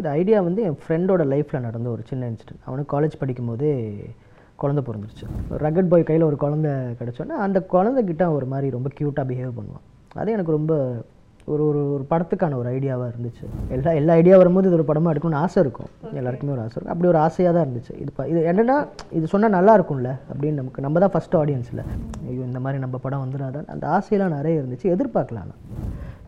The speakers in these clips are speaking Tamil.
இந்த ஐடியா வந்து என் ஃப்ரெண்டோட லைஃப்பில் நடந்த ஒரு சின்ன இன்சிடென்ட் அவனுக்கு காலேஜ் படிக்கும்போதே குழந்தை பிறந்துருச்சு. ரகட் பாய் கையில் ஒரு குழந்தை கிடச்சோன்னே அந்த குழந்தைகிட்ட ஒரு மாதிரி ரொம்ப க்யூட்டாக பிஹேவ் பண்ணுவான். அது எனக்கு ரொம்ப ஒரு ஒரு ஒரு படத்துக்கான ஒரு ஐடியாவாக இருந்துச்சு. எல்லா எல்லா ஐடியா வரும்போது இது ஒரு படமாக எடுக்கணும்னு ஆசை இருக்கும். எல்லாருக்குமே ஒரு ஆசை இருக்கும். அப்படி ஒரு ஆசையாக தான் இருந்துச்சு. இது ப- இது என்னென்னா இது சொன்னால் நல்லா இருக்கும்ல அப்படின்னு நமக்கு நம்ம தான் ஃபஸ்ட் ஆடியன்ஸில் ஐயோ இந்த மாதிரி நம்ம படம் வந்துடாதான் அந்த ஆசையெல்லாம் நிறைய இருந்துச்சு. எதிர்பார்க்கலாம் நான்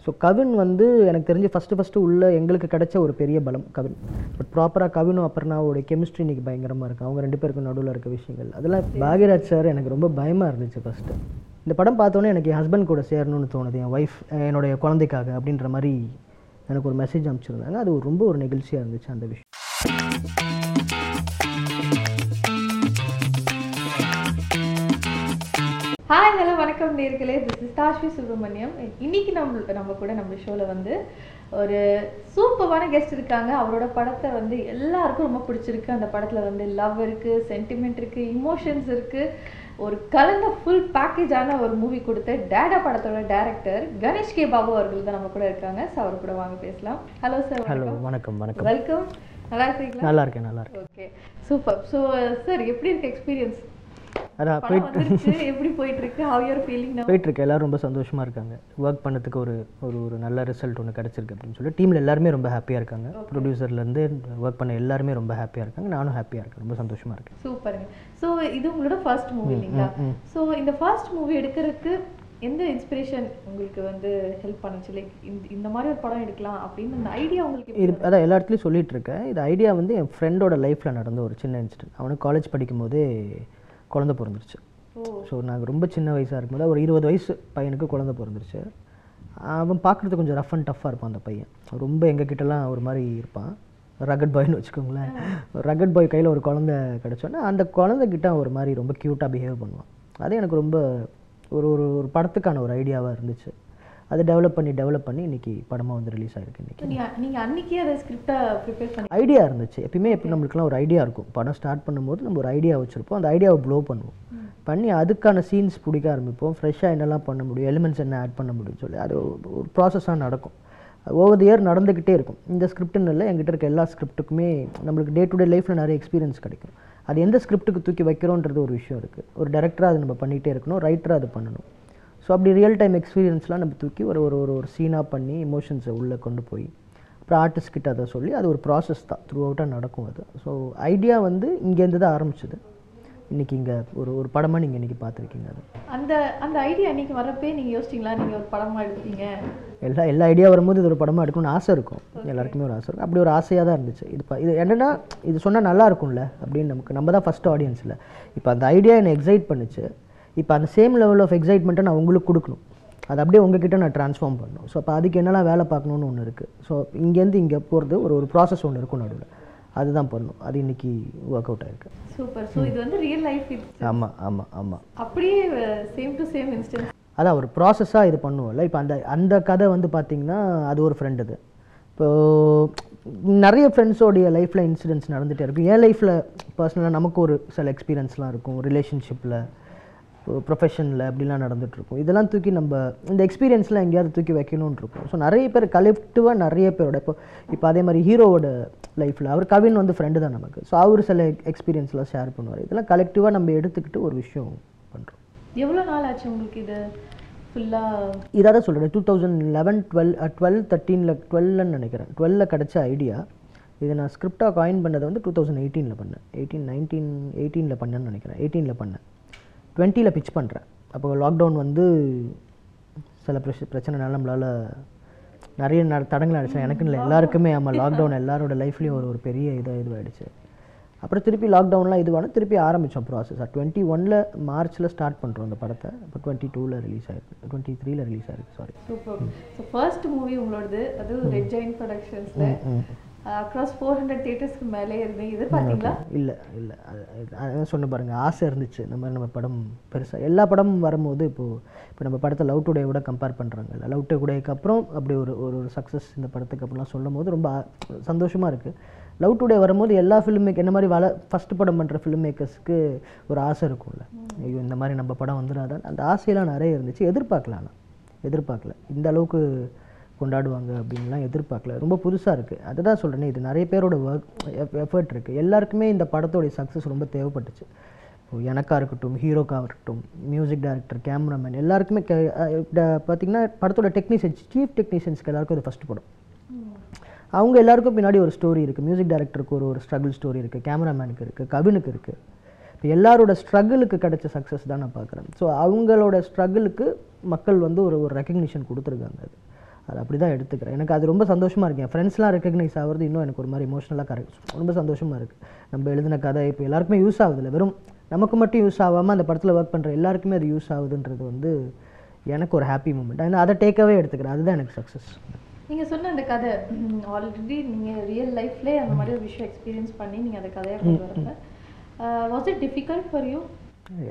ஸோ கவின் வந்து எனக்கு தெரிஞ்சு ஃபஸ்ட்டு ஃபஸ்ட்டு உள்ள எங்களுக்கு கிடைச்ச ஒரு பெரிய பலம் கவின். பட் ப்ராப்பராக கவினும் அப்புறம்னாவோட கெமிஸ்ட்ரி இன்னைக்கு பயங்கரமாக இருக்குது அவங்க ரெண்டு பேருக்கும் நடுவில் இருக்க விஷயங்கள். அதெல்லாம் பாக்யராஜ் சார் எனக்கு ரொம்ப பயமாக இருந்துச்சு ஃபஸ்ட்டு இந்த படம் பார்த்தோன்னே எனக்கு என் ஹஸ்பண்ட் கூட சேரணும்னு தோணுது. என் ஒய்ஃப் என்னுடைய குழந்தைக்காக அப்படின்ற மாதிரி எனக்கு ஒரு மெசேஜ் அனுப்பிச்சிருந்தாங்க. அது ஒரு ரொம்ப ஒரு நெகிழ்ச்சியாக இருந்துச்சு அந்த விஷயம். ஹாய் ஹலோ வணக்கம் நேர்களே. திஸ் இஸ் தாஷ்வி சுப்ரமணியம் இன்னைக்கு நம்ம நம்ம கூட நம்ம ஷோவில் வந்து ஒரு சூப்பரான கெஸ்ட் இருக்காங்க. அவரோட படத்தை வந்து எல்லாருக்கும் ரொம்ப பிடிச்சிருக்கு. அந்த படத்தில் வந்து லவ் இருக்கு சென்டிமெண்ட் இருக்கு இமோஷன்ஸ் இருக்கு. ஒரு கலந்த ஃபுல் பேக்கேஜான ஒரு மூவி கொடுத்த டேடா படத்தோட டைரக்டர் கணேஷ் கே பாபு அவர்கள் தான் நம்ம கூட இருக்காங்க. ஸோ அவர் கூட வாங்க பேசலாம். ஹலோ சார் ஹலோ வணக்கம் வணக்கம். வெல்கம் நல்லா இருக்கீங்களா? நல்லா இருக்கேன் நல்லா இருக்கேன். ஓகே சூப்பர் ஸோ சார் எப்படி இருக்கு எக்ஸ்பீரியன்ஸ் அதான் வந்துருச்சு. எப்படி போயிட்டு இருக்கு ஹவ் யூர் ஃபீலிங் நவ போயிட்டுருக்கு. எல்லாரும் ரொம்ப சந்தோஷமாக இருக்காங்க. ஒர்க் பண்ணதுக்கு ஒரு ஒரு ஒரு நல்ல ரிசல்ட் ஒன்று கிடச்சிருக்கு அப்படின்னு சொல்லி டீமில் எல்லாருமே ரொம்ப ஹாப்பியாக இருக்காங்க. ப்ரொடியூசர்லேருந்து ஒர்க் பண்ண எல்லாருமே ரொம்ப ஹாப்பியாக இருக்காங்க. நானும் ஹாப்பியாக இருக்கேன். ரொம்ப சந்தோஷமாக இருக்கேன். சூப்பருங்க ஸோ இது உங்களோட ஃபர்ஸ்ட் மூவி இல்லைங்களா? ஸோ இந்த ஃபர்ஸ்ட் மூவி எடுக்கிறதுக்கு எந்த இன்ஸ்பிரேஷன் உங்களுக்கு வந்து ஹெல்ப் பண்ணுச்சு? லைக் இந்த இந்த மாதிரி ஒரு படம் எடுக்கலாம் அப்படின்னு அந்த ஐடியா உங்களுக்கு இது அதான் எல்லா இடத்துலையும் சொல்லிட்டு இருக்கேன். இது ஐடியா வந்து என் ஃப்ரெண்டோட லைஃப்பில் நடந்த ஒரு சின்ன இன்சிடென்ட் அவனுக்கு காலேஜ் படிக்கும்போதே குழந்தை பிறந்துருச்சு. ஸோ நாங்கள் ரொம்ப சின்ன வயசாக இருக்கும்போது ஒரு இருபது வயசு பையனுக்கு குழந்தை பிறந்துருச்சு. அவன் பார்க்குறது கொஞ்சம் ரஃப் அண்ட் டஃப்பாக இருப்பான் அந்த பையன். ரொம்ப எங்கள் கிட்டலாம் ஒரு மாதிரி இருப்பான். ரகட் பாய்னு வச்சுக்கோங்களேன். ரகட் பாய் கையில் ஒரு குழந்தை கிடச்சோன்னே அந்த குழந்தைகிட்ட அவன் ஒரு மாதிரி ரொம்ப க்யூட்டாக பிஹேவ் பண்ணுவான். அது எனக்கு ரொம்ப ஒரு ஒரு ஒரு படத்துக்கான ஒரு ஐடியாவாக இருந்துச்சு. அதை டெவலப் பண்ணி டெவலப் பண்ணி இன்னைக்கு படமாக வந்து ரிலீஸ் ஆயிருக்கு இன்னைக்கு. So, நீங்க நீங்க அன்னைக்கே அதை ஸ்கிரிப்டை ப்ரிப்பேர் பண்ணி ஐடியா இருந்துச்சு. எப்பயுமே எப்படி நம்மளுக்குலாம் ஒரு ஐடியா இருக்கும்? படம் ஸ்டார்ட் பண்ணும்போது நம்ம ஒரு ஐடியா வச்சுருப்போம். அந்த ஐடியாவை ப்ளோ பண்ணுவோம். பண்ணி அதுக்கான சீன்ஸ் பிடிக்க ஆரம்பிப்போம். ஃப்ரெஷ்ஷாக என்னெல்லாம் பண்ண முடியும்? எலிமெண்ட்ஸ் என்ன ஆட் பண்ண முடியும்னு சொல்லி. அது ஒரு ப்ராசஸாக நடக்கும். ஓவர் தி இயர் நடந்துக்கிட்டே இருக்கும். இந்த ஸ்கிரிப்ட்னு இல்லை என்கிட்ட இருக்க எல்லா ஸ்கிரிப்ட்டுக்குமே நம்மளுக்கு டே டு டே லைஃப்பில் நிறைய எக்ஸ்பீரியன்ஸ் கிடைக்கும். அது எந்த ஸ்கிரிப்ட்டுக்கு தூக்கி வைக்கிறோன்றது ஒரு விஷயம் இருக்குது ஒரு டேரக்டராக அது நம்ம பண்ணிகிட்டே இருக்கணும். ரைட்டராக அது பண்ணணும். ஸோ அப்படி ரியல் டைம் எக்ஸ்பீரியன்ஸ்லாம் நம்ம தூக்கி ஒரு ஒரு ஒரு ஒரு சீனாக பண்ணி இமோஷன்ஸை உள்ளே கொண்டு போய் அப்புறம் ஆர்டிஸ்ட் கிட்ட அதை சொல்லி அது ஒரு ப்ராசஸ் தான். த்ரூ அவுட்டாக நடக்கும் அது. ஸோ ஐடியா வந்து இங்கேருந்து தான் ஆரம்பிச்சது. இன்றைக்கி இங்கே ஒரு ஒரு படமாக நீங்கள் இன்றைக்கி பார்த்துருக்கீங்க அது. அந்த அந்த ஐடியா அன்னைக்கு வரப்பே நீங்க யோசிச்சிங்களா? நீங்க ஒரு படமா எடுப்பீங்க எல்லா எல்லா ஐடியா வரும்போது இது ஒரு படமாக எடுக்கணும்னு ஆசை இருக்கும். எல்லாருக்குமே ஒரு ஆசை இருக்கும். அப்படி ஒரு ஆசையாக தான் இருந்துச்சு. இது ப- இது என்னென்னா இது சொன்னால் நல்லா இருக்கும்ல? அப்படின்னு நமக்கு நம்ம தான் ஃபஸ்ட் ஆடியன்ஸில் இப்போ அந்த ஐடியா என்னை எக்ஸைட் பண்ணுச்சு. இப்போ அந்த சேம் லெவல் ஆஃப் எக்ஸைட்மெண்ட்டை நான் உங்களுக்கு கொடுக்கணும். அது அப்படியே உங்ககிட்ட நான் ட்ரான்ஸ்ஃபார்ம் பண்ணணும். ஸோ அப்போ அதுக்கு என்னெல்லாம் வேலை பார்க்கணுன்னு ஒன்று இருக்குது ஸோ இங்கேருந்து இங்கே போகிறது ஒரு ஒரு ப்ராசஸ் ஒன்று இருக்கும் நடுவில். அதுதான் பண்ணணும். அது இன்னைக்கு ஒர்க் அவுட் ஆயிருக்கு. சூப்பர் ஸோ இது வந்து ரியல் லைஃப் ஆமாம் ஆமாம் ஆமாம் அப்படியே சேம் டு சேம் இன்ஸ்டன்ஸ் அதான் ஒரு ப்ராசஸாக இது பண்ணுவோம்ல. இப்போ அந்த அந்த கதை வந்து பார்த்திங்கன்னா அது ஒரு ஃப்ரெண்டு இது. இப்போது நிறைய ஃப்ரெண்ட்ஸோடைய லைஃப்பில் இன்சிடென்ட்ஸ் நடந்துகிட்டே இருக்கும். என் லைஃப்பில் பர்சனலாக நமக்கு ஒரு சில எக்ஸ்பீரியன்ஸ்லாம் இருக்கும். ரிலேஷன்ஷிப்பில் ப்ரொஃபஷனில் அப்படிலாம் நடந்துட்டு இருக்கும் இதெல்லாம் தூக்கி நம்ம இந்த எக்ஸ்பீரியன்ஸ்லாம் எங்கேயாவது தூக்கி வைக்கணும்னு இருக்கும் ஸோ நிறைய பேர் கலெக்டிவாக நிறைய பேரோட இப்போ இப்போ அதே மாதிரி ஹீரோவோட லைஃப்பில் அவர் கவின் வந்து ஃப்ரெண்டு தான் நமக்கு. ஸோ அவர் சில எக்ஸ்பீரியன்ஸ்லாம் ஷேர் பண்ணுவார். இதெல்லாம் கலெக்டிவாக நம்ம எடுத்துக்கிட்டு ஒரு விஷயம் பண்ணுறோம் எவ்வளவு நாள் ஆச்சு உங்களுக்கு இது? ஃபுல்லா இதாக தான் சொல்கிறேன் two thousand eleven twelve twelve தேர்ட்டீனில் டுவெல்னு நினைக்கிறேன். டுவெல்ல கிடச்ச ஐடியா இதை நான் ஸ்கிரிப்டாக காயின் பண்ணதை வந்து டூ தௌசண்ட் எயிட்டீனில் பண்ணேன். எயிட்டீன் நைன்டீன் எயிட்டீனில் பண்ணேன்னு நினைக்கிறேன். எயிட்டீனில் பண்ணேன். டுவெண்ட்டியில் பிச் பண்ணுறேன் அப்போ லாக்டவுன் வந்து சில பிரச்ச பிரச்சனைனால நம்மளால் நிறைய தடங்கள் ஆயிடுச்சு எனக்குன்னு இல்லை எல்லாருக்குமே. ஆமாம் லாக்டவுன் எல்லாரோட லைஃப்லேயும் ஒரு ஒரு பெரிய இதாக இதுவாகிடுச்சு அப்புறம் திருப்பி லாக்டவுன்லாம் இதுவான திருப்பி ஆரம்பித்தோம் ப்ராசஸ் டுவெண்ட்டி ஒனில் மார்ச்சில் ஸ்டார்ட் பண்ணுறோம் அந்த படத்தை. இப்போ டுவெண்ட்டி டூவில் ரிலீஸ் ஆயிருக்கு. டுவெண்ட்டி த்ரீல ரிலீஸ் ஆயிருக்கு sorry super. So first movie உங்களோடது. அது ரெட் ஜெயின் ப்ரொடக்ஷன்ஸ்ல அக்ராஸ் ஃபோர் ஹண்ட்ரட் தியேட்டர்ஸ்க்கு மேலே இருந்து. எதிர்பார்த்தீங்களா இல்லை இல்லை. அதான் சொன்ன பாருங்க ஆசை இருந்துச்சு. இந்த மாதிரி நம்ம படம் பெருசாக எல்லா படமும் வரும்போது இப்போது இப்போ நம்ம படத்தை லவ் டுடே கூட கம்பேர் பண்ணுறாங்க லவ் டுடேக்கு அப்புறம் அப்படி ஒரு ஒரு சக்ஸஸ் இந்த படத்துக்கு அப்படிலாம் சொல்லும் போது ரொம்ப சந்தோஷமாக இருக்குது லவ் டுடே வரும்போது எல்லா ஃபிலிம் மேக் என்ன மாதிரி வள ஃபஸ்ட் படம் பண்ணுற ஃபிலிம் மேக்கர்ஸ்க்கு ஒரு ஆசை இருக்கும்ல. ஐயோ இந்த மாதிரி நம்ம படம் வந்துடாதான் அந்த ஆசையெல்லாம் நிறைய இருந்துச்சு. எதிர்பார்க்கல ஆனால் எதிர்பார்க்கல. இந்த அளவுக்கு கொண்டாடுவாங்க அப்படின்லாம் எதிர்பார்க்கல. ரொம்ப புதுசாக இருக்குது அதை தான் சொல்கிறேனே இது நிறைய பேரோட ஒர்க் எஃபர்ட் இருக்குது எல்லாருக்குமே இந்த படத்தோடைய சக்ஸஸ் ரொம்ப தேவைப்பட்டுச்சு. இப்போ இருக்கட்டும் ஹீரோக்காக இருக்கட்டும் மியூசிக் டைரக்டர் கேமராமேன் எல்லாருக்குமே பார்த்தீங்கன்னா படத்தோட டெக்னீஷியன்ஸ் சீஃப் டெக்னீஷியன்ஸ்க்கு எல்லாருக்கும் இது ஃபஸ்ட் படம். அவங்க எல்லாருக்கும் பின்னாடி ஒரு ஸ்டோரி இருக்குது மியூசிக் டைரக்டருக்கு ஒரு ஒரு ஸ்ட்ரகிள் ஸ்டோரி இருக்குது கேமராமேனுக்கு இருக்குது கவினுக்கு இருக்குது இப்போ எல்லாரோட ஸ்ட்ரகிளுக்கு கிடைச்ச சக்ஸஸ் தான் நான் பார்க்குறேன் ஸோ அவங்களோட ஸ்ட்ரகிளுக்கு மக்கள் வந்து ஒரு ஒரு ரெக்கக்னிஷன் கொடுத்துருக்காங்க அது. அது அப்படி தான் எடுத்துக்கிறேன். எனக்கு அது ரொம்ப சந்தோஷமாக இருக்கு. என் ஃப்ரெண்ட்ஸ்லாம் ரெக்கக்னைஸ் ஆகிறது இன்னும் எனக்கு ஒரு மாதிரி எமோஷனலாக கரெக்ட் ரொம்ப சந்தோஷமாக இருக்குது நம்ம எழுதின கதை இப்போ எல்லாருக்குமே யூஸ் ஆகுதுல்ல. வெறும் நமக்கு மட்டும் யூஸ் ஆகாமல் அந்த படத்தில் ஒர்க் பண்ணுற எல்லாருக்குமே அது யூஸ் ஆகுதுன்றது வந்து எனக்கு ஒரு ஹாப்பி மூமெண்ட் அதை டேக்காவே எடுத்துக்கிறேன். அதுதான் எனக்கு சக்ஸஸ் நீங்க சொன்ன அந்த கதை ஆல்ரெடி நீங்க ரியல் லைஃப்ல அந்த மாதிரி ஒரு விஷயம் எக்ஸ்பீரியன்ஸ் பண்ணி நீங்க அந்த கதையை கொண்டு was it difficult for you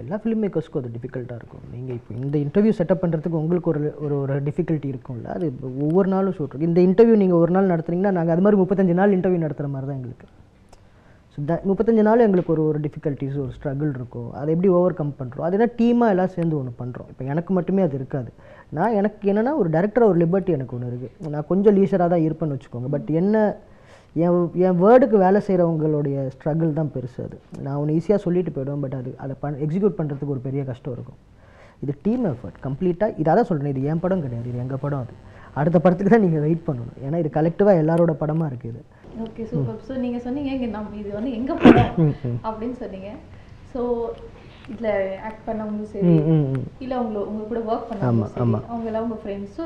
எல்லா ஃபிலிம் மேக்கர்ஸ்க்கும் அது டிஃபிகல்ட்டாக இருக்கும். நீங்கள் இப்போ இந்த இன்டர்வியூ செட்டப் பண்ணுறதுக்கு உங்களுக்கு ஒரு ஒரு ஒரு டிஃபிகல்ட்டி இருக்கும்ல. அது ஒவ்வொரு நாளும் ஷூட் இருக்கும் இந்த இன்டர்வியூ நீங்கள் ஒரு நாள் நடத்துனீங்கன்னா நாங்கள் அது மாதிரி முப்பத்தஞ்சு நாள் இன்டர்வியூ நடத்துகிற மாதிரி தான் எங்களுக்கு. ஸோ த முப்பத்தஞ்சு நாள் எங்களுக்கு ஒரு ஒரு டிஃபிகல்ட்டிஸ் ஒரு ஸ்ட்ரகிள் இருக்கும். அதை எப்படி ஓவர் கம் பண்ணுறோம் அது என்ன டீமாக எல்லாம் சேர்ந்து ஒன்று பண்ணுறோம் இப்போ எனக்கு மட்டுமே அது இருக்காது. நான் எனக்கு என்னென்னா ஒரு டேரக்டர் ஒரு லிபர்ட்டி எனக்கு ஒன்று இருக்குது நான் கொஞ்சம் லீசராக தான் இருப்பேன்னு வச்சுக்கோங்க. பட் என்ன என் என் வேர்டுக்கு வேலை செய்கிறவங்களுடைய ஸ்ட்ரகிள் தான் பெருசு அது. நான் ஒன்று ஈஸியாக சொல்லிட்டு போயிடுவேன் பட் அது அதை பண் எக்ஸிக்யூட் பண்ணுறதுக்கு ஒரு பெரிய கஷ்டம் இருக்கும். இது டீம் எஃபர்ட் கம்ப்ளீட்டாக இதை தான் சொல்கிறேன் இது என் படம் கிடையாது இது எங்கள் படம் அது. அடுத்த படத்துக்கு தான் நீங்கள் வெயிட் பண்ணணும். ஏன்னா இது கலெக்டிவாக எல்லாரோட படமாக இருக்குது இது. ஓகே சூப்பர் ஸோ நீங்க சொன்னீங்க இது வந்து எங்க படம் அப்படின்னு சொன்னீங்க. ஸோ இதுல ஆக்ட் பண்ணவங்களும் சரி. இல்ல உங்க உங்க கூட ஒர்க் பண்ணவங்களும் சரி அவங்க எல்லாம் உங்க ஃப்ரெண்ட்ஸ் ஸோ